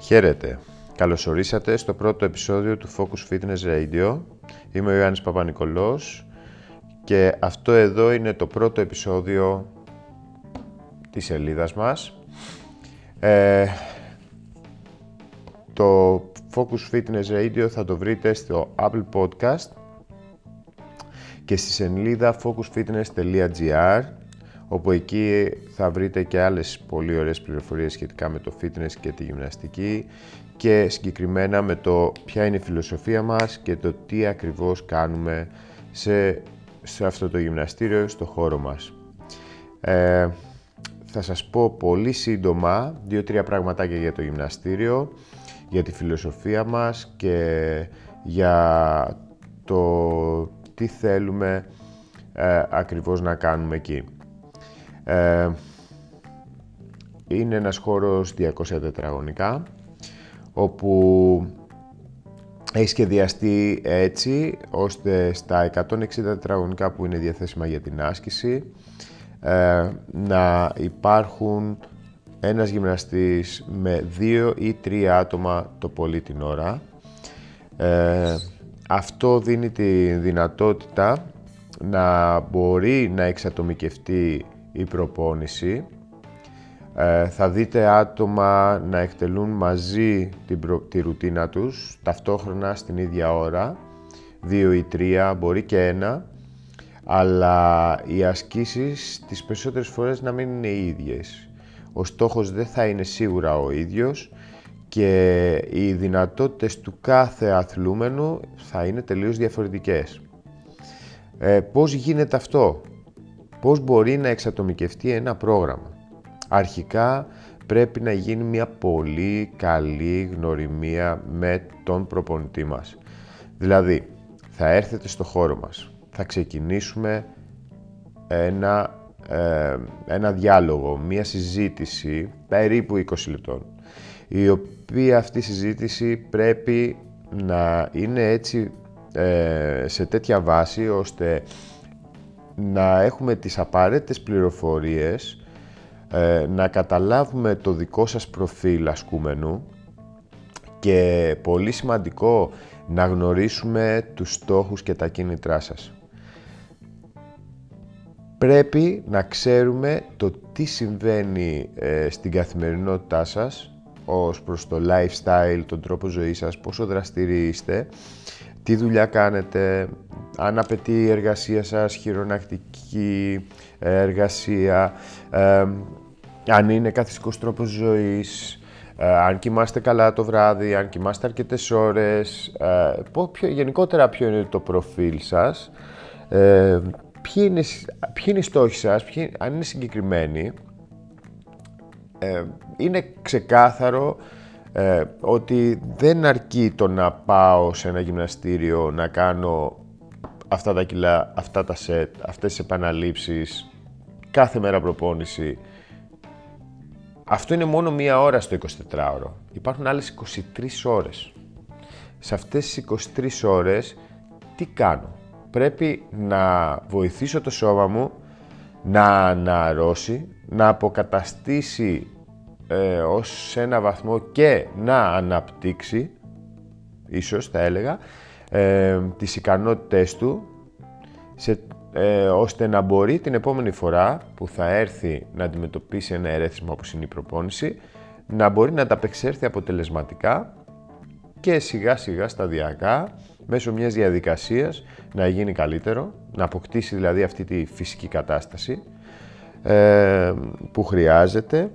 Χαίρετε. Καλώς ορίσατε στο πρώτο επεισόδιο του Focus Fitness Radio. Είμαι ο Ιωάννης Παπα-Νικολός και αυτό εδώ είναι το πρώτο επεισόδιο της σελίδας μας. Ε, το Focus Fitness Radio θα το βρείτε στο Apple Podcast και στη σελίδα focusfitness.gr όπου εκεί θα βρείτε και άλλες πολύ ωραίες πληροφορίες σχετικά με το fitness και τη γυμναστική και συγκεκριμένα με το ποια είναι η φιλοσοφία μας και το τι ακριβώς κάνουμε σε, σε αυτό το γυμναστήριο, στο χώρο μας. Ε, θα σας πω πολύ σύντομα δύο-τρία πραγματάκια για το γυμναστήριο, για τη φιλοσοφία μας και για το τι θέλουμε ε, ακριβώς να κάνουμε εκεί. Ε, είναι ένας χώρος 200 τετραγωνικά, όπου έχει σχεδιαστεί έτσι, ώστε στα 160 τετραγωνικά που είναι διαθέσιμα για την άσκηση, ε, να υπάρχουν ένας γυμναστής με δύο ή τρία άτομα το πολύ την ώρα. Ε, αυτό δίνει τη δυνατότητα να μπορεί να εξατομικευτεί η προπόνηση. Ε, θα δείτε άτομα να εκτελούν μαζί την τη ρουτίνα τους, ταυτόχρονα στην ίδια ώρα, δύο ή τρία, μπορεί και ένα, αλλά οι ασκήσεις τις περισσότερες φορές να μην είναι οι ίδιες. Ο στόχος δεν θα είναι σίγουρα ο ίδιος και οι δυνατότητες του κάθε αθλούμενου θα είναι τελείως διαφορετικές. Ε, πώς γίνεται αυτό; Πώς μπορεί να εξατομικευτεί ένα πρόγραμμα. Αρχικά πρέπει να γίνει μια πολύ καλή γνωριμία με τον προπονητή μας. Δηλαδή, θα έρθετε στο χώρο μας, θα ξεκινήσουμε ένα, ε, ένα διάλογο, μια συζήτηση περίπου 20 λεπτών, η οποία αυτή συζήτηση πρέπει να είναι έτσι ε, σε τέτοια βάση ώστε να έχουμε τις απαραίτητες πληροφορίες, ε, να καταλάβουμε το δικό σας προφίλ ασκούμενου και πολύ σημαντικό να γνωρίσουμε τους στόχους και τα κίνητρά σας. Πρέπει να ξέρουμε το τι συμβαίνει ε, στην καθημερινότητά σας ως προς το lifestyle, τον τρόπο ζωής σας, πόσο δραστηροί είστε, τι δουλειά κάνετε, αν απαιτεί η εργασία σας χειρονακτική εργασία, αν είναι καθιστικός τρόπος ζωής, ε, αν κοιμάστε καλά το βράδυ, αν κοιμάστε αρκετές ώρες, ε, ποιο, γενικότερα ποιο είναι το προφίλ σας, ε, ποιοι, είναι, ποιοι είναι οι στόχοι σας, αν είναι συγκεκριμένοι, ε, είναι ξεκάθαρο ε, ότι δεν αρκεί το να πάω σε ένα γυμναστήριο να κάνω αυτά τα κιλά, αυτά τα σετ, αυτές τις επαναλήψεις, κάθε μέρα προπόνηση. Αυτό είναι μόνο μία ώρα στο 24ωρο. Υπάρχουν άλλες 23 ώρες. Σε αυτές τις 23 ώρες τι κάνω; Πρέπει να βοηθήσω το σώμα μου να αναρρώσει, να αποκαταστήσει ε, ως ένα βαθμό και να αναπτύξει, ίσως θα έλεγα, ε, τις ικανότητες του, σε, ε, ώστε να μπορεί την επόμενη φορά που θα έρθει να αντιμετωπίσει ένα ερέθισμα όπως είναι η προπόνηση, να μπορεί να ανταπεξέλθει αποτελεσματικά και σιγά σιγά σταδιακά μέσω μιας διαδικασίας να γίνει καλύτερο, να αποκτήσει δηλαδή αυτή τη φυσική κατάσταση ε, που χρειάζεται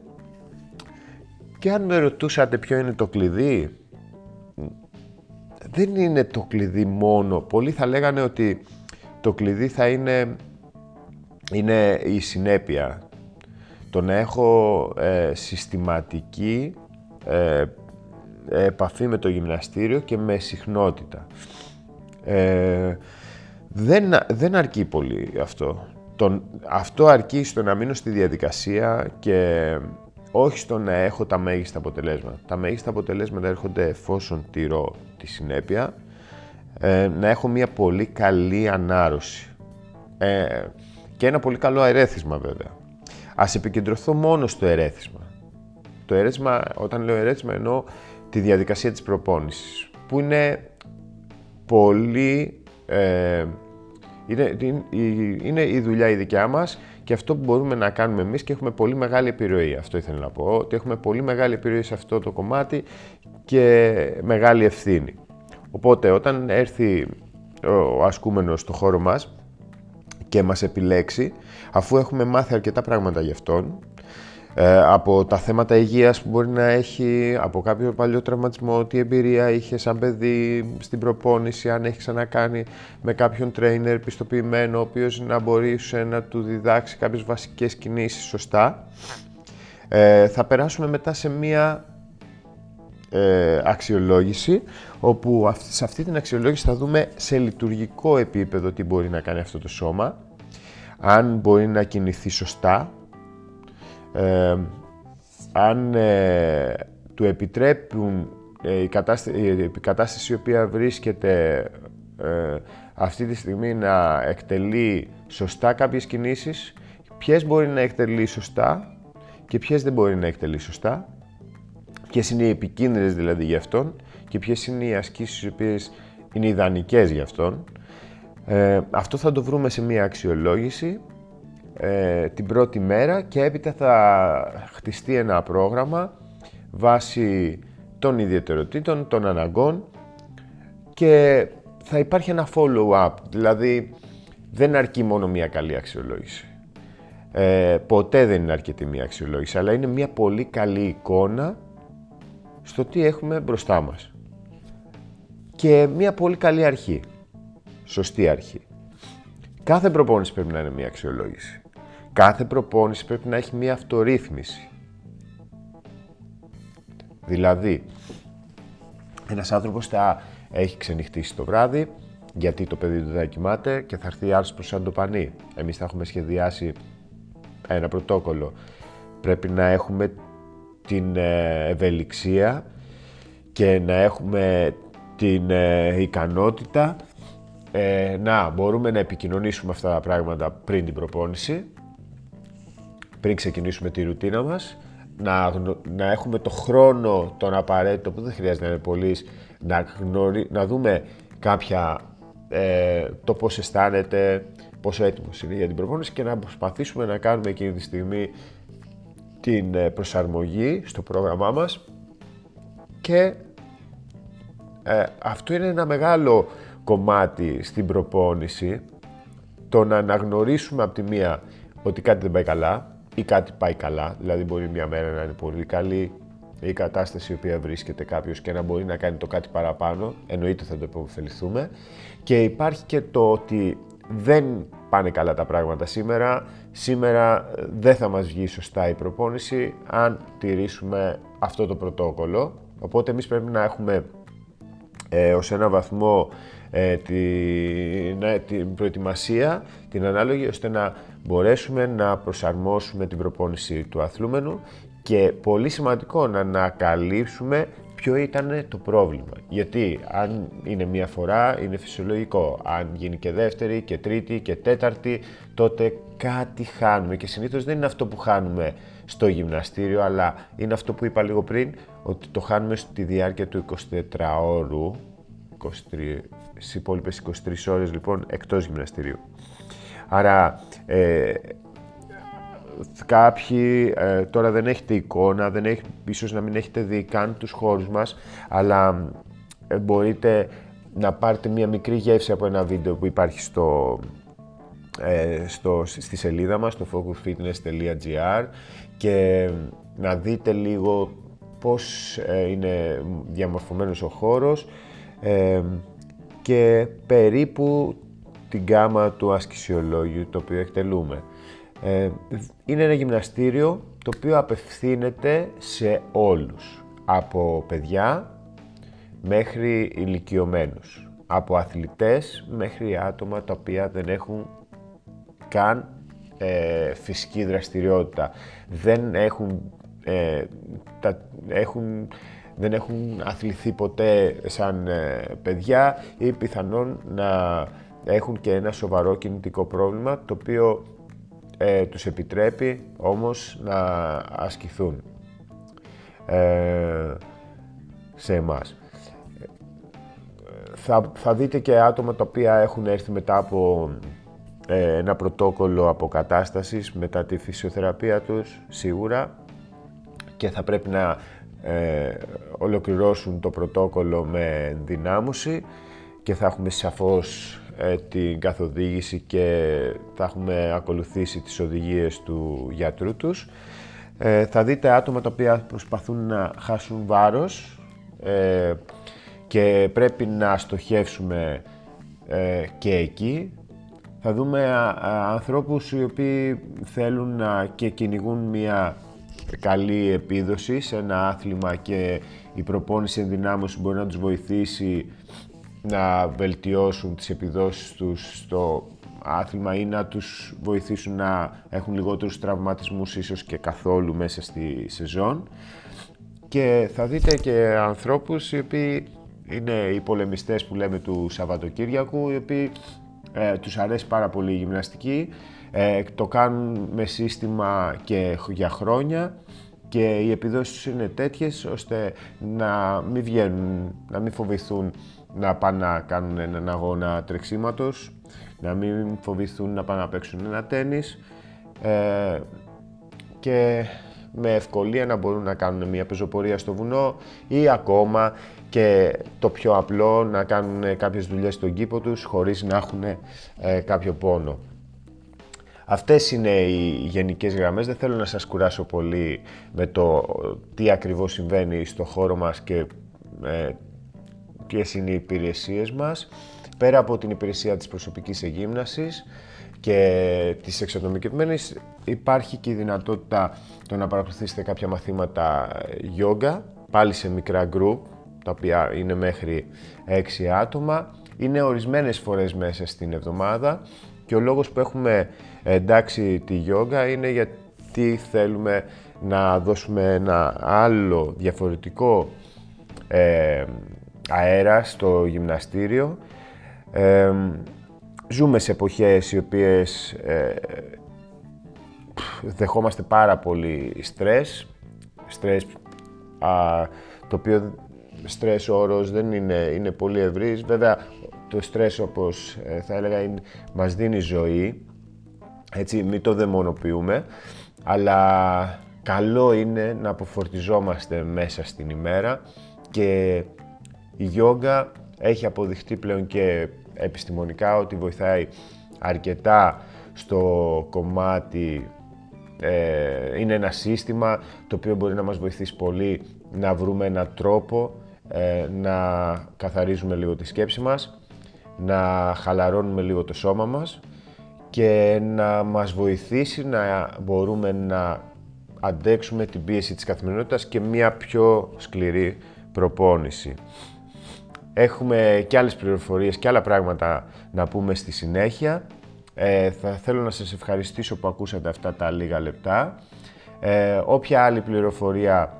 και αν με ρωτούσατε ποιο είναι το κλειδί, δεν είναι το κλειδί μόνο. Πολλοί θα λέγανε ότι το κλειδί θα είναι, είναι η συνέπεια. Το να έχω ε, συστηματική ε, επαφή με το γυμναστήριο και με συχνότητα. Ε, δεν, δεν αρκεί πολύ αυτό. Τον, αυτό αρκεί στο να μείνω στη διαδικασία και όχι στο να έχω τα μέγιστα αποτελέσματα. Τα μέγιστα αποτελέσματα έρχονται εφόσον τηρώ τη συνέπεια, ε, να έχω μια πολύ καλή ανάρρωση ε, και ένα πολύ καλό ερέθισμα βέβαια. Ας επικεντρωθώ μόνο στο ερέθισμα. Το ερέθισμα, όταν λέω ερέθισμα εννοώ τη διαδικασία της προπόνησης, που είναι πολύ... Ε, είναι, είναι η δουλειά η δικιά μας και αυτό που μπορούμε να κάνουμε εμείς και έχουμε πολύ μεγάλη επιρροή. Αυτό ήθελα να πω, ότι έχουμε πολύ μεγάλη επιρροή σε αυτό το κομμάτι και μεγάλη ευθύνη. Οπότε όταν έρθει ο ασκούμενος στο χώρο μας και μας επιλέξει, αφού έχουμε μάθει αρκετά πράγματα γι' αυτόν, ε, από τα θέματα υγείας που μπορεί να έχει, από κάποιο παλιό τραυματισμό, τι εμπειρία είχε σαν παιδί στην προπόνηση, αν έχει ξανακάνει με κάποιον trainer πιστοποιημένο, ο οποίος να μπορεί να του διδάξει κάποιες βασικές κινήσεις σωστά. Ε, θα περάσουμε μετά σε μία ε, αξιολόγηση, όπου σε αυτή την αξιολόγηση θα δούμε σε λειτουργικό επίπεδο τι μπορεί να κάνει αυτό το σώμα, αν μπορεί να κινηθεί σωστά, ε, αν ε, του επιτρέπουν ε, η, κατάσταση, η κατάσταση η οποία βρίσκεται ε, αυτή τη στιγμή να εκτελεί σωστά κάποιες κινήσεις, ποιες μπορεί να εκτελεί σωστά και ποιες δεν μπορεί να εκτελεί σωστά, ποιες είναι οι επικίνδυνες δηλαδή για αυτόν και ποιες είναι οι ασκήσεις οι οποίες είναι ιδανικές για αυτόν. αυτό θα το βρούμε σε μία αξιολόγηση ε, την πρώτη μέρα και έπειτα θα χτιστεί ένα πρόγραμμα βάσει των ιδιαιτεροτήτων, των αναγκών και θα υπάρχει ένα follow-up, δηλαδή δεν αρκεί μόνο μία καλή αξιολόγηση. Ε, ποτέ δεν είναι αρκετή μία αξιολόγηση, αλλά είναι μία πολύ καλή εικόνα στο τι έχουμε μπροστά μας. Και μία πολύ καλή αρχή, σωστή αρχή. Κάθε προπόνηση πρέπει να είναι μία αξιολόγηση. Κάθε προπόνηση πρέπει να έχει μία αυτορύθμιση. Δηλαδή, ένας άνθρωπος θα έχει ξενυχτήσει το βράδυ, γιατί το παιδί του δεν κοιμάται και θα έρθει άλλος προς σαν το πανί. Εμείς θα έχουμε σχεδιάσει ένα πρωτόκολλο. Πρέπει να έχουμε την ε, ευελιξία και να έχουμε την ε, ικανότητα ε, να μπορούμε να επικοινωνήσουμε αυτά τα πράγματα πριν την προπόνηση πριν ξεκινήσουμε τη ρουτίνα μας, να, να έχουμε το χρόνο τον απαραίτητο, που δεν χρειάζεται να είναι πολύ, να, να δούμε κάποια, ε, το πώς αισθάνεται, πόσο έτοιμος είναι για την προπόνηση και να προσπαθήσουμε να κάνουμε εκείνη τη στιγμή την ε, προσαρμογή στο πρόγραμμά μας. Και ε, αυτό είναι ένα μεγάλο κομμάτι στην προπόνηση το να αναγνωρίσουμε από τη μία ότι κάτι δεν πάει καλά ή κάτι πάει καλά, δηλαδή μπορεί μια μέρα να είναι πολύ καλή η κατάσταση η οποία βρίσκεται κάποιος και να μπορεί να κάνει το κάτι παραπάνω, εννοείται θα το υποφεληθούμε. Και υπάρχει και το ότι δεν πάνε καλά τα πράγματα σήμερα. Σήμερα ε, δεν θα μας βγει σωστά η προπόνηση αν τηρήσουμε αυτό το πρωτόκολλο. Οπότε εμείς πρέπει να έχουμε ε, ως ένα βαθμό ε, την, την προετοιμασία, την ανάλογη, ώστε να μπορέσουμε να προσαρμόσουμε την προπόνηση του αθλούμενου και πολύ σημαντικό να ανακαλύψουμε ποιο ήταν το πρόβλημα. Γιατί αν είναι μία φορά είναι φυσιολογικό, αν γίνει και δεύτερη και τρίτη και τέταρτη τότε κάτι χάνουμε και συνήθως δεν είναι αυτό που χάνουμε στο γυμναστήριο αλλά είναι αυτό που είπα λίγο πριν ότι το χάνουμε στη διάρκεια του 24 ώρου 23, στις υπόλοιπες 23 ώρες λοιπόν εκτός γυμναστηρίου. Άρα ε, κάποιοι ε, τώρα δεν έχετε εικόνα, δεν έχει, ίσως να μην έχετε δει καν τους χώρους μας, αλλά ε, μπορείτε να πάρετε μία μικρή γεύση από ένα βίντεο που υπάρχει στο, ε, στο, στη σελίδα μας, στο focusfitness.gr και να δείτε λίγο πώς είναι διαμορφωμένος ο χώρος και περίπου την γκάμα του ασκησιολόγιου το οποίο εκτελούμε. Ε, είναι ένα γυμναστήριο το οποίο απευθύνεται σε όλους, από παιδιά μέχρι ηλικιωμένους, από αθλητές μέχρι άτομα τα οποία δεν έχουν καν ε, φυσική δραστηριότητα, δεν έχουν, ε, τα, έχουν δεν έχουν αθληθεί ποτέ σαν ε, παιδιά ή πιθανόν να έχουν και ένα σοβαρό κινητικό πρόβλημα το οποίο ε, τους επιτρέπει όμως να ασκηθούν. Ε, σε εμάς. Θα, θα δείτε και άτομα τα οποία έχουν έρθει μετά από ε, ένα πρωτόκολλο αποκατάστασης, μετά τη φυσιοθεραπεία τους, σίγουρα, και θα πρέπει να ε, ολοκληρώσουν το πρωτόκολλο με δυνάμωση και θα έχουμε σαφώς ε, την καθοδήγηση και θα έχουμε ακολουθήσει τις οδηγίες του γιατρού τους. Ε, θα δείτε άτομα τα οποία προσπαθούν να χάσουν βάρος ε, και πρέπει να στοχεύσουμε και εκεί. Θα δούμε ανθρώπους οι οποίοι θέλουν να και κυνηγούν μια καλή επίδοση σε ένα άθλημα και η προπόνηση ενδυνάμωση μπορεί να τους βοηθήσει να βελτιώσουν τις επιδόσεις τους στο άθλημα ή να τους βοηθήσουν να έχουν λιγότερους τραυματισμούς ίσως και καθόλου μέσα στη σεζόν. Και θα δείτε και ανθρώπους οι οποίοι είναι οι πολεμιστές που λέμε του Σαββατοκύριακου, οι οποίοι ε, τους αρέσει πάρα πολύ η γυμναστική, ε, το κάνουν με σύστημα και για χρόνια και οι επιδόσεις είναι τέτοιες ώστε να μην βγαίνουν, να μην φοβηθούν να πάνε να κάνουν έναν αγώνα τρεξίματος, να μην φοβηθούν να πάνε να παίξουν ένα τένις. Ε, και με ευκολία να μπορούν να κάνουν μια πεζοπορία στο βουνό ή ακόμα και το πιο απλό να κάνουν κάποιες δουλειές στον κήπο τους χωρίς να έχουν ε, κάποιο πόνο. Αυτές είναι οι γενικές γραμμές. Δεν θέλω να σας κουράσω πολύ με το τι ακριβώς συμβαίνει στο χώρο μας και ε, ποιες είναι οι υπηρεσίες μας. Πέρα από την υπηρεσία της προσωπικής εγύμνασης και της εξατομικευμένης, υπάρχει και η δυνατότητα το να παρακολουθήσετε κάποια μαθήματα yoga, πάλι σε μικρά group, τα οποία είναι μέχρι 6 άτομα. Είναι ορισμένες φορές μέσα στην εβδομάδα και ο λόγος που έχουμε εντάξει τη γιόγκα είναι γιατί θέλουμε να δώσουμε ένα άλλο διαφορετικό ε, αέρα στο γυμναστήριο. Ε, ζούμε σε εποχές οι οποίες ε, δεχόμαστε πάρα πολύ στρες, στρες α, το οποίο στρες όρος δεν είναι, είναι πολύ ευρύς. Βέβαια το στρες όπως ε, θα έλεγα είναι, μας δίνει ζωή, έτσι μην το δαιμονοποιούμε, αλλά καλό είναι να αποφορτιζόμαστε μέσα στην ημέρα. Και η γιόγκα έχει αποδειχτεί πλέον και επιστημονικά ότι βοηθάει αρκετά στο κομμάτι ε, είναι ένα σύστημα το οποίο μπορεί να μας βοηθήσει πολύ να βρούμε έναν τρόπο ε, να καθαρίζουμε λίγο τη σκέψη μας να χαλαρώνουμε λίγο το σώμα μας και να μας βοηθήσει να μπορούμε να αντέξουμε την πίεση της καθημερινότητας και μια πιο σκληρή προπόνηση. Έχουμε και άλλες πληροφορίες και άλλα πράγματα να πούμε στη συνέχεια. Ε, θα θέλω να σας ευχαριστήσω που ακούσατε αυτά τα λίγα λεπτά. Ε, όποια άλλη πληροφορία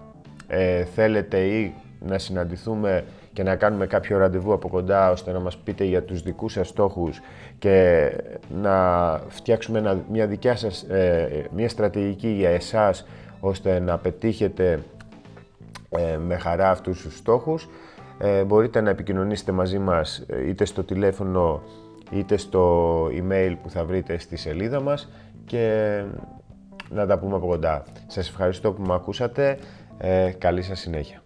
ε, θέλετε ή να συναντηθούμε και να κάνουμε κάποιο ραντεβού από κοντά ώστε να μας πείτε για τους δικούς σας στόχους και να φτιάξουμε μια δικιά σας, ε, μια στρατηγική για εσάς ώστε να πετύχετε ε, με χαρά αυτούς τους στόχους. Ε, μπορείτε να επικοινωνήσετε μαζί μας είτε στο τηλέφωνο είτε στο email που θα βρείτε στη σελίδα μας και να τα πούμε από κοντά. Σας ευχαριστώ που με ακούσατε. καλή σας συνέχεια.